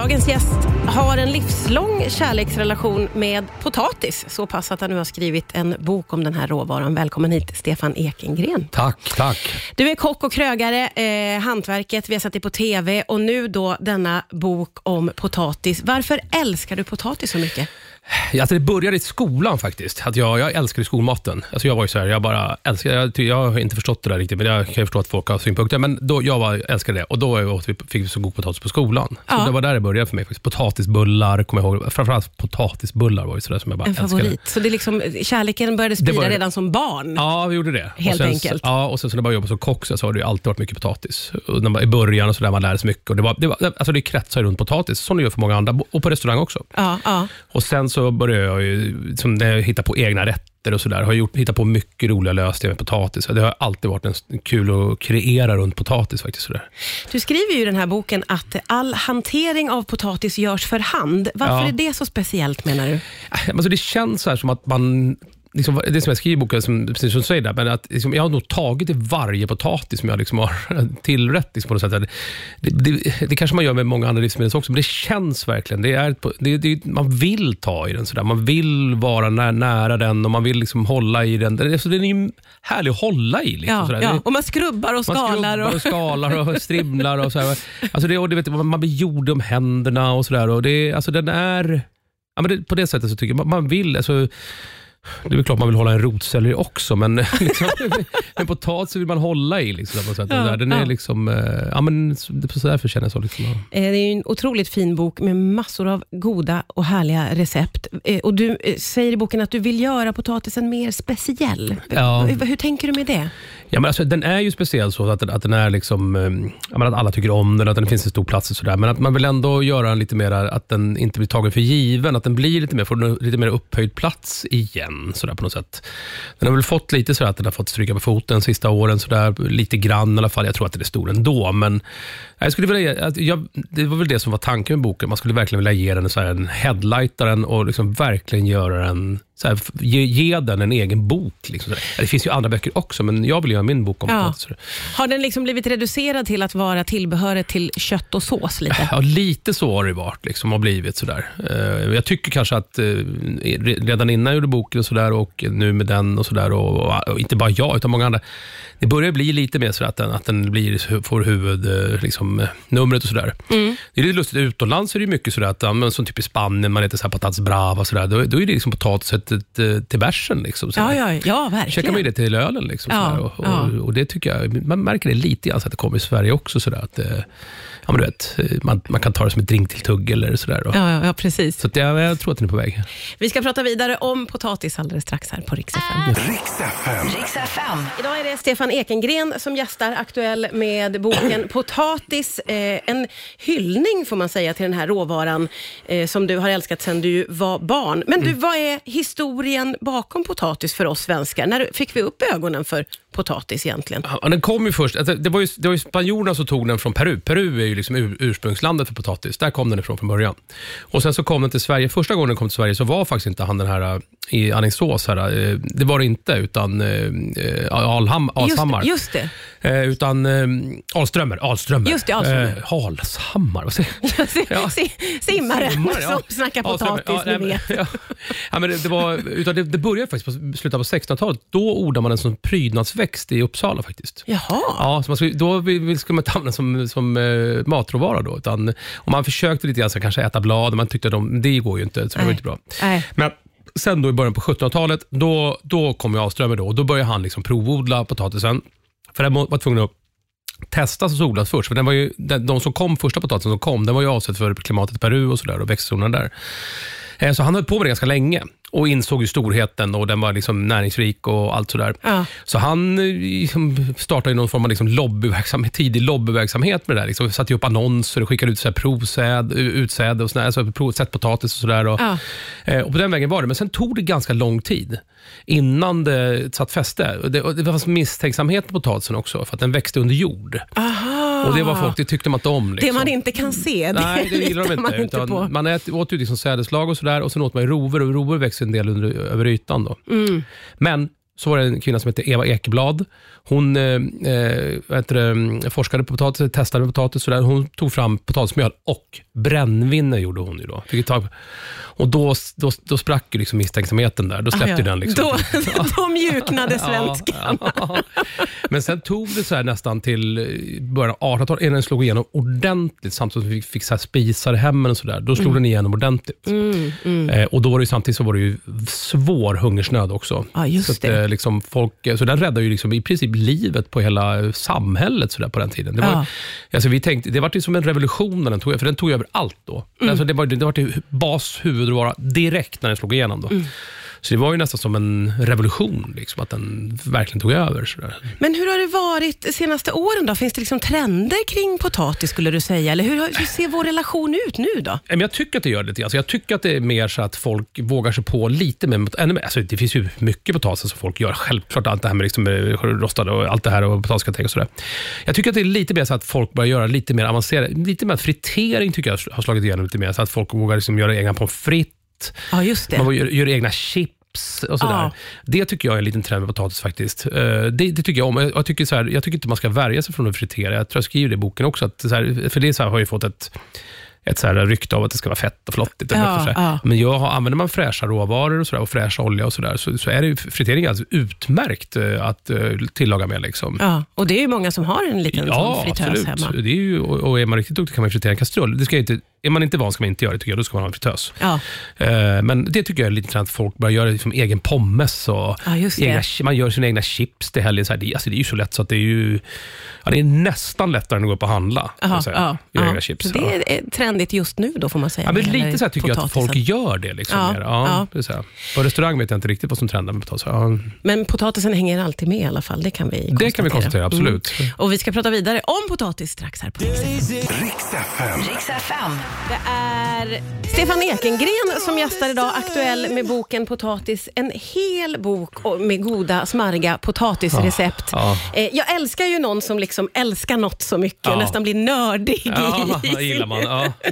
Dagens gäst har en livslång kärleksrelation med potatis. Så pass att han nu har skrivit en bok om den här råvaran. Välkommen hit, Stefan Ekengren. Tack, tack. Du är kock och krögare, eh, hantverket, vi har sett dig på TV och nu då denna bok om potatis. Varför älskar du potatis så mycket? Alltså det började i skolan faktiskt. Att jag, jag älskade skolmaten. Alltså jag var ju så här, jag bara älskar, jag, jag har inte förstått det där riktigt, men jag kan ju förstå att folk har synpunkter. Men då, jag var, älskade det och då åt vi, fick vi så god potatis på skolan. Så Ja. det var där det började för mig. Faktiskt. Potatisbullar, kommer jag ihåg. Framförallt potatisbullar var ju sådär som jag bara En älskade. favorit. Så det är liksom, kärleken började sprida började- redan som barn? Ja, vi gjorde det. Helt sen, enkelt. Ja, och sen så när jag började jobba som kock så har det alltid varit mycket potatis. Och när man, I början och så där man lärde sig mycket. Och det, var, det, var, alltså det kretsar runt potatis, som det gör för många andra. Och på restaurang också. Ja, ja. Och Sen så började jag ju, som när jag hittade på egna rätter och sådär, har gjort, hittat på mycket roliga lösningar med potatis. Det har alltid varit en, kul att kreera runt potatis. faktiskt. Sådär. Du skriver ju i den här boken att all hantering av potatis görs för hand. Varför Ja. är det så speciellt menar du? Alltså det känns så här som att man Liksom, det som jag skriver i boken, som, precis som du säger, där, men att liksom, jag har nog tagit i varje potatis som jag liksom har tillrätt. Liksom, på något sätt. Det, det, det kanske man gör med många andra livsmedel också, men det känns verkligen. Det är, det, det, man vill ta i den, sådär. man vill vara nä, nära den och man vill liksom hålla i den. Det, så den är ju härlig att hålla i. Liksom, Ja, sådär. ja. Det- Och man skrubbar och man skalar. skrubbar Och... och skalar och strimlar. Och så här. Alltså det, och det vet, man man blir jord om händerna och sådär. Alltså den är... Ja, men det, på det sättet så tycker jag man, man vill... Alltså, det är väl klart man vill hålla en rotselleri också, men liksom, en potatis vill man hålla i. Liksom, på sätt. Ja, Den där, den är ja. liksom, eh, ja, men, så, därför känner jag så. Liksom. Eh, Det är en otroligt fin bok med massor av goda och härliga recept. Eh, Och Du säger i boken att du vill göra potatisen mer speciell. Ja. Hur, tänker du med det? Ja, men alltså, den är ju speciell så att, att den är liksom, eh, ja, men att alla tycker om den, att den finns en stor plats och sådär. Men att man vill ändå göra den lite mer, att den inte blir tagen för given. Att den blir lite mer, får lite mer upphöjd plats igen. Sådär, på något sätt. Den har väl fått lite så att den har fått stryka på foten sista åren. Sådär, lite grann i alla fall. Jag tror att den är stor ändå. Men jag skulle vilja, ge- jag, det var väl det som var tanken med boken. Man skulle verkligen vilja ge den så en headlightaren och liksom verkligen göra den så här, ge, ge den en egen bok. Liksom. Det finns ju andra böcker också, men jag vill göra min bok om Ja. potatis. Har den liksom blivit reducerad till att vara tillbehöret till kött och sås? lite? Ja, lite så har det varit, liksom, har blivit. Sådär. Eh, jag tycker kanske att eh, re- redan innan jag gjorde boken och, sådär, och nu med den och sådär, och, och inte bara jag, utan många andra. Det börjar bli lite mer så att den, att den blir, får huvudnumret liksom, eh, numret och sådär. Det är lite lustigt, utomlands är det mycket sådär, att, men som typ i Spanien, man äter så här patatas brava, sådär, då, då är det liksom potatiset till, till bärsen. Liksom. Ja, ja, ja verkligen. Käkar man ju det till ölen. Liksom, Ja, sådär. Och, och, ja. och det tycker jag, man märker det lite grann så att det kommer i Sverige också. Sådär, att, eh, ja, men du vet, eh, man, man kan ta det som ett drinktilltugg eller sådär. Då. Ja, ja, ja, precis. Så att jag, jag tror att den är på väg. Vi ska prata vidare om potatis alldeles strax här på Rix FM. Riks FM. Idag är det Stefan Ekengren som gästar, aktuell med boken Potatis. Eh, en hyllning får man säga till den här råvaran eh, som du har älskat sedan du var barn. Men du, vad är historien bakom potatis för oss svenskar? När fick vi upp ögonen för potatis egentligen? Ja, den kom ju först, alltså, det var ju, det var ju spanjorerna som tog den från Peru. Peru är ju liksom ur, ursprungslandet för potatis. Där kom den ifrån från början. Och Sen så kom den till Sverige. Första gången den kom till Sverige så var faktiskt inte han den här eh, i Alingsås. Här, det var det inte, utan eh, Alham, Alshammar. Just, just det. Eh, utan eh, Alströmer. Alströmer. Just det, Alströmer. Eh, Alshammar. Vad säger jag? Ja. Si- Simmare Simmare, ja. som snackar potatis, Ja, ni nej, vet. men- Ja. Ja, men det, det, var, utan det, det började faktiskt på slutet av 1600-talet. Då odlade man den som prydnadsväxt i Uppsala faktiskt. Jaha. Ja, så man skulle, då skulle man inte använda som, som eh, matråvara. Då, utan, och man försökte lite grann så kanske äta blad, man tyckte att de, det går ju inte, så det var inte bra. Nej. Men sen då i början på 1700-talet, då, då kom ju Alströmer då, och då började han liksom provodla potatisen. För den var tvungen att testas och odlas först. För den var ju, de, de som kom, första potatisen som kom, den var ju avsedd för klimatet i Peru och, sådär och växtzonerna där. Eh, Så han höll på med det ganska länge och insåg ju storheten och den var liksom näringsrik och allt sådär. Ja. Så han eh, liksom startade någon form av liksom lobbyverksamhet, tidig lobbyverksamhet med det där. Liksom, satte upp annonser och skickade ut så här provsäd, utsäde och sådär, alltså potatis och sådär. Och, Ja. eh, och på den vägen var det. Men sen tog det ganska lång tid innan det satt fäste. Det, det fanns misstänksamhet på potatisen också, för att den växte under jord. Aha. Och det var folk, det tyckte man inte om. Liksom. Det man inte kan se, det, Nej, det gillar de litar man inte. inte på. man ät, åt ju liksom sädeslag och sådär och sen åt man ju rovor och rovor växer en del under, över ytan. Då. Mm. Men så var det en kvinna som hette Eva Ekeblad. Hon eh, eh, det, forskade på potatis, testade potatis. Så där. Hon tog fram potatismjöl och brännvin gjorde hon. Ju då. Fick tag, och då, då, då sprack ju liksom misstänksamheten där. Då släppte Ah, ja. den. Liksom. Då, då mjuknade svenskan. Ja, ja. Men sen tog det så nästan till eh, början av 1800-talet innan den slog igenom ordentligt, samtidigt som vi fick så här spisar hemmen och så där. Då slog den igenom ordentligt. Mm, Eh, och då var det ju, samtidigt så var det ju svår hungersnöd också. Ja, just så att, det. Liksom folk, så den räddade ju liksom i princip livet på hela samhället så där på den tiden. Det var, Ja. alltså vi tänkte, det var ju som en revolution när den tog för den tog över allt då. Mm. Alltså det var, det var bas, huvudråvara direkt när den slog igenom. Då. Mm. Så det var ju nästan som en revolution, liksom, att den verkligen tog över. Så där. Men hur har det varit de senaste åren då? Finns det liksom trender kring potatis skulle du säga? Eller hur, hur ser vår relation ut nu då? Jag tycker att det gör det lite grann. Så jag tycker att det är mer så att folk vågar sig på lite mer. Alltså det finns ju mycket potatis som folk gör. Självklart allt det här med liksom eh, rostade och allt det här och potatisgratäng och sådär. Jag tycker att det är lite mer så att folk börjar göra lite mer avancerat. Lite mer fritering tycker jag har slagit igenom lite mer. Så att folk vågar liksom göra egna pommes frites. Ja, just det. Man gör, gör egna chips och sådär. Ja. Det tycker jag är en liten trend med potatis faktiskt. Eh, Det, det tycker jag om. Jag, jag tycker, så här, jag tycker inte man ska värja sig från att fritera. Jag tror jag skriver det i boken också. Att så här, för det så här, har ju fått ett ett så här rykte av att det ska vara fett och flottigt. eller Ja, här. ja. Men jag har, använder man fräscha råvaror och, så där, och fräsch olja och så, där, så, så är det fritering alltså utmärkt eh, att eh, tillaga med. Liksom. Ja, och det är ju många som har en liten sån fritös absolut. hemma. Det är ju, och, och är man riktigt duktig kan man fritera en kastrull. Det ska inte, är man inte van ska man inte göra det, tycker jag. Då ska man ha en fritös. Ja, Eh, Men det tycker jag är lite trend att folk börjar göra liksom egen pommes och Ja, egna, man gör sina egna chips till helgen. Så här, det, alltså det är ju så lätt så att det är ju ja, det är nästan lättare än att gå upp och handla. Aha, ja, Göra ja. egna chips. Det ja. är trendigt just nu då får man säga. Ja, men lite så här tycker jag att folk gör det. Liksom Ja. Ja, ja. Det är så här. På restaurang vet jag inte riktigt vad som trendar med potatis. Ja, Men potatisen hänger alltid med i alla fall, det kan vi konstatera. det kan vi konstatera, absolut. Mm. Och vi ska prata vidare om potatis strax här på Rix FM. Det är Stefan Ekengren som gästar idag, aktuell med boken Potatis. En hel bok och- med goda, smarriga potatisrecept. Ja, Eh, Jag älskar ju någon som liksom älskar något så mycket, Ja. nästan blir nördig. Ja, i gillar man.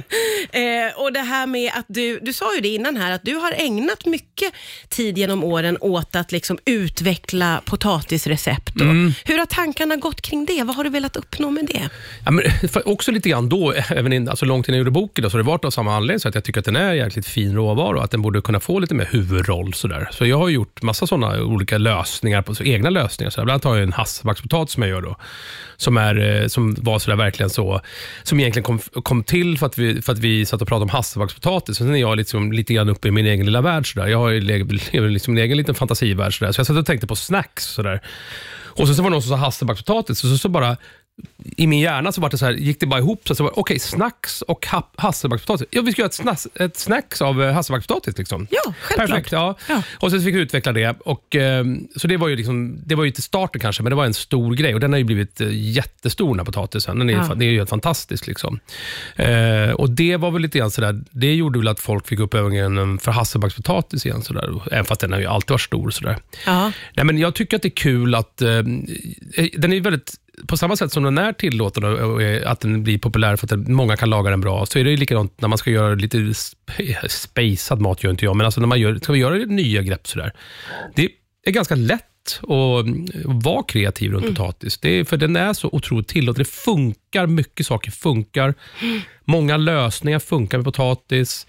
Eh, och det här med att du, du sa ju det innan här, att du har ägnat mycket tid genom åren åt att liksom utveckla potatisrecept. Och Mm. Hur har tankarna gått kring det? Vad har du velat uppnå med det? Ja, men, för också lite grann då, även in, alltså långt innan jag gjorde boken, då, så har det varit av samma anledning, så att jag tycker att den är jäkligt fin råvara och att den borde kunna få lite mer huvudroll. Så, där. så jag har gjort massa sådana olika lösningar, på, så egna lösningar. Så där. Bland annat har jag en havsbackspotatis som jag gör då, som, är, eh, som var så där verkligen så, som egentligen kom, kom till för att, vi, för att vi satt och pratade om hasselbackspotatis. Sen är jag liksom, lite grann uppe i min egen lilla värld. Sådär. Jag har ju lever liksom min egen liten fantasivärld. Sådär. så jag satt och tänkte på snacks. sådär. Och sen så var det någon som sa hasselbackspotatis och så, så bara i min hjärna så var det så här, gick det bara ihop. Så, så okej, snacks och ha- hasselbackspotatis. Ja, vi ska göra ett, snass, ett snacks av eh, hasselbackspotatis. Liksom. Ja, självklart. Perfekt. Ja. Ja. Och så fick vi utveckla det. Och, eh, så det var ju liksom, det var ju inte starten kanske, men det var en stor grej. Och Den har ju blivit eh, jättestor, den här potatisen. Den är, Ja. Det är ju helt fantastiskt. Liksom. Eh, och Det var väl lite grann sådär, det gjorde väl att folk fick upp ögonen för hasselbackspotatis igen. Sådär. Även fast den har ju alltid varit stor. Sådär. Ja. Nej, men jag tycker att det är kul att eh, den är väldigt på samma sätt som den är tillåten och, att den blir populär för att många kan laga den bra, så är det ju likadant när man ska göra lite sp- spacad mat, gör inte jag, men alltså när man gör, ska vi göra nya grepp sådär. Det är ganska lätt att mm, vara kreativ runt potatis, det är, för den är så otroligt tillåten. Det funkar, mycket saker funkar. Många lösningar funkar med potatis.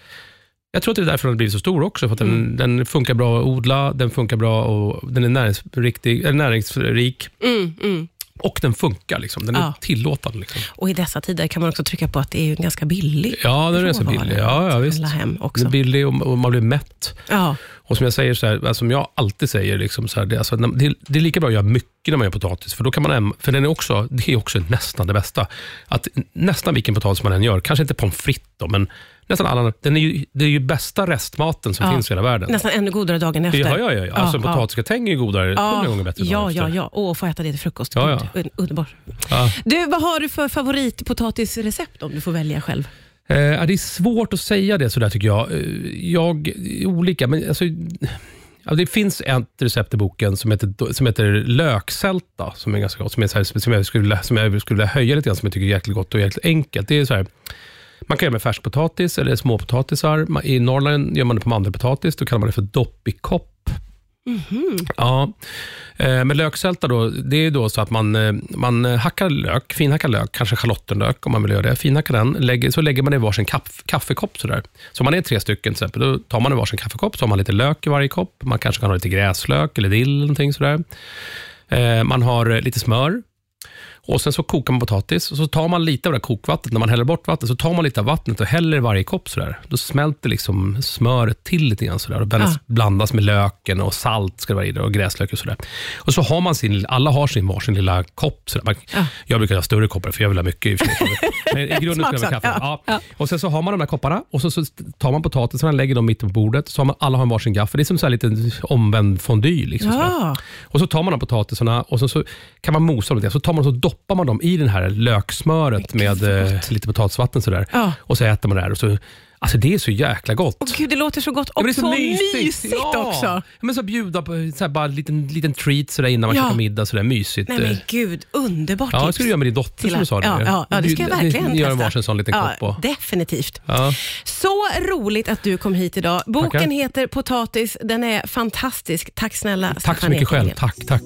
Jag tror att det är därför den har blivit så stor också. För att den, den funkar bra att odla, den funkar bra och den är näringsriktig, näringsrik Mm, mm. Och den funkar. Liksom. Den är Ja. tillåtande. Liksom. Och i dessa tider kan man också trycka på att det är ganska billig Ja, den är råvara billig. Ja, ja, visst. hem Den också. är billig och, och man blir mätt. Ja, Och som jag säger, så här, alltså, som jag alltid säger, liksom så här, det, alltså, det, det är lika bra att göra mycket när man gör potatis, för då kan man för den är också, det är också nästan det bästa. Att nästan vilken potatis man än gör, kanske inte pommes frites då, men nästan alla, den är ju, det är ju bästa restmaten som Ja. finns i hela världen. nästan ännu godare dagen efter. Ja, ja, ja. ja. Alltså, en potatisgratäng är ju godare, hundra gånger bättre dagen Ja, efter. ja, ja. Åh, få äta det till frukost. Ja, Gud, ja. un- Underbart. Ja. Du, vad har du för favoritpotatisrecept om du får välja själv? Eh, ja, det är svårt att säga det sådär tycker jag. Eh, Jag, olika, men alltså, ja, det finns ett recept i boken som heter, som heter löksälta, som är ganska gott, som, är så här, som, jag skulle, som jag skulle höja lite grann, som jag tycker är jäkligt gott och jäkligt enkelt. Det är så här, man kan göra med färskpotatis eller småpotatisar. I Norrland gör man det på mandelpotatis, då kallar man det för doppikopp. Ja. Eh, Men löksälta då, det är då så att man, eh, man hackar lök, finhackar lök, kanske schalottenlök om man vill göra det. Finhackar den, lägger, så lägger man i varsin kaff, kaffekopp. Sådär. Så om man är tre stycken till exempel, då tar man i varsin kaffekopp, så har man lite lök i varje kopp. Man kanske kan ha lite gräslök eller dill eller någonting sådär. Eh, Man har lite smör. Och Sen så kokar man potatis och så tar man lite av det kokvattnet. När man häller bort vattnet så tar man lite av vattnet och häller i varje kopp. Sådär. Då smälter liksom smöret till lite grann. Sådär. Och blandas, blandas med löken och salt ska det vara i det, och gräslök. Och sådär. Och så har man sin, alla har sin varsin lilla kopp. Sådär. Man, Jag brukar ha större koppar för jag vill ha mycket. I. Men i grunden ska det vara kaffe. Smaksak, Ja. Och Sen så har man de här kopparna och så, så tar man potatisen och lägger dem mitt på bordet. Så har man, alla har en varsin gaffel. Det är som så här lite omvänd fondue. Liksom. Ja. Och så tar man de potatisarna och så, så kan man mosa dem lite. Så tar man och så doppar man dem i den här löksmöret med eh, lite potatisvatten. Sådär. Ja. Och så äter man det här. Och så, alltså det är så jäkla gott. Åh, Gud, det låter så gott Ja, och är så mysigt, Ja. också. Ja, men så bjuda på så här, bara en liten, liten treat sådär innan man Ja. käkar middag. Sådär, mysigt. Nej men gud, underbart ja, det ska du göra med din dotter som du sa. ja, ja, ja, det ska jag verkligen Ni gör en varsin sån liten ja, kopp. Och, Definitivt. ja. Så roligt att du kom hit idag. Boken Tackar. heter Potatis. Den är fantastisk. Tack snälla Tack så mycket själv. Tack, tack.